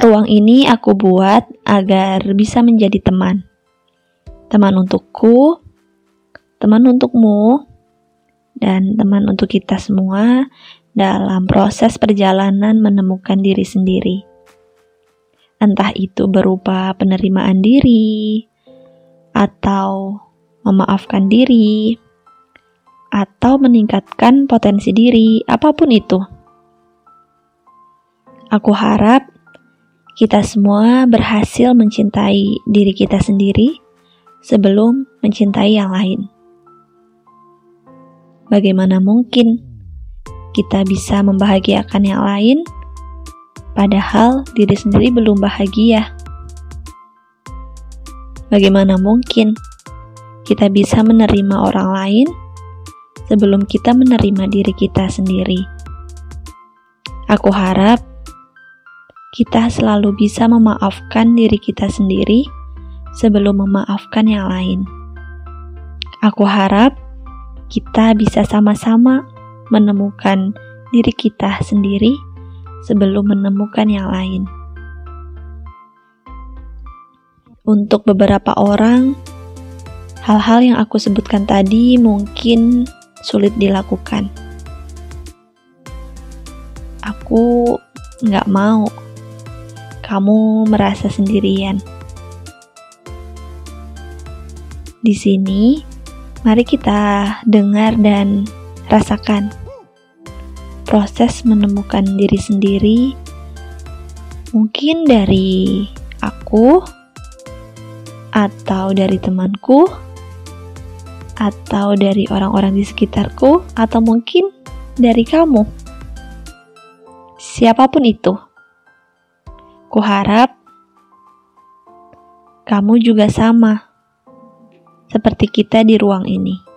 ruang ini aku buat agar bisa menjadi teman. Teman untukku, teman untukmu, dan teman untuk kita semua dalam proses perjalanan menemukan diri sendiri. Entah itu berupa penerimaan diri, atau memaafkan diri, atau meningkatkan potensi diri, apa pun itu. Aku harap kita semua berhasil mencintai diri kita sendiri sebelum mencintai yang lain. Bagaimana mungkin kita bisa membahagiakan yang lain, padahal diri sendiri belum bahagia? Bagaimana mungkin kita bisa menerima orang lain sebelum kita menerima diri kita sendiri? Aku harap kita selalu bisa memaafkan diri kita sendiri sebelum memaafkan yang lain. Aku harap kita bisa sama-sama menemukan diri kita sendiri sebelum menemukan yang lain. Untuk beberapa orang, hal-hal yang aku sebutkan tadi mungkin sulit dilakukan. Aku nggak mau kamu merasa sendirian. Di sini, mari kita dengar dan rasakan proses menemukan diri sendiri. Mungkin dari aku, atau dari temanku, atau dari orang-orang di sekitarku, atau mungkin dari kamu. Siapa pun itu. Kuharap kamu juga sama seperti kita di ruang ini.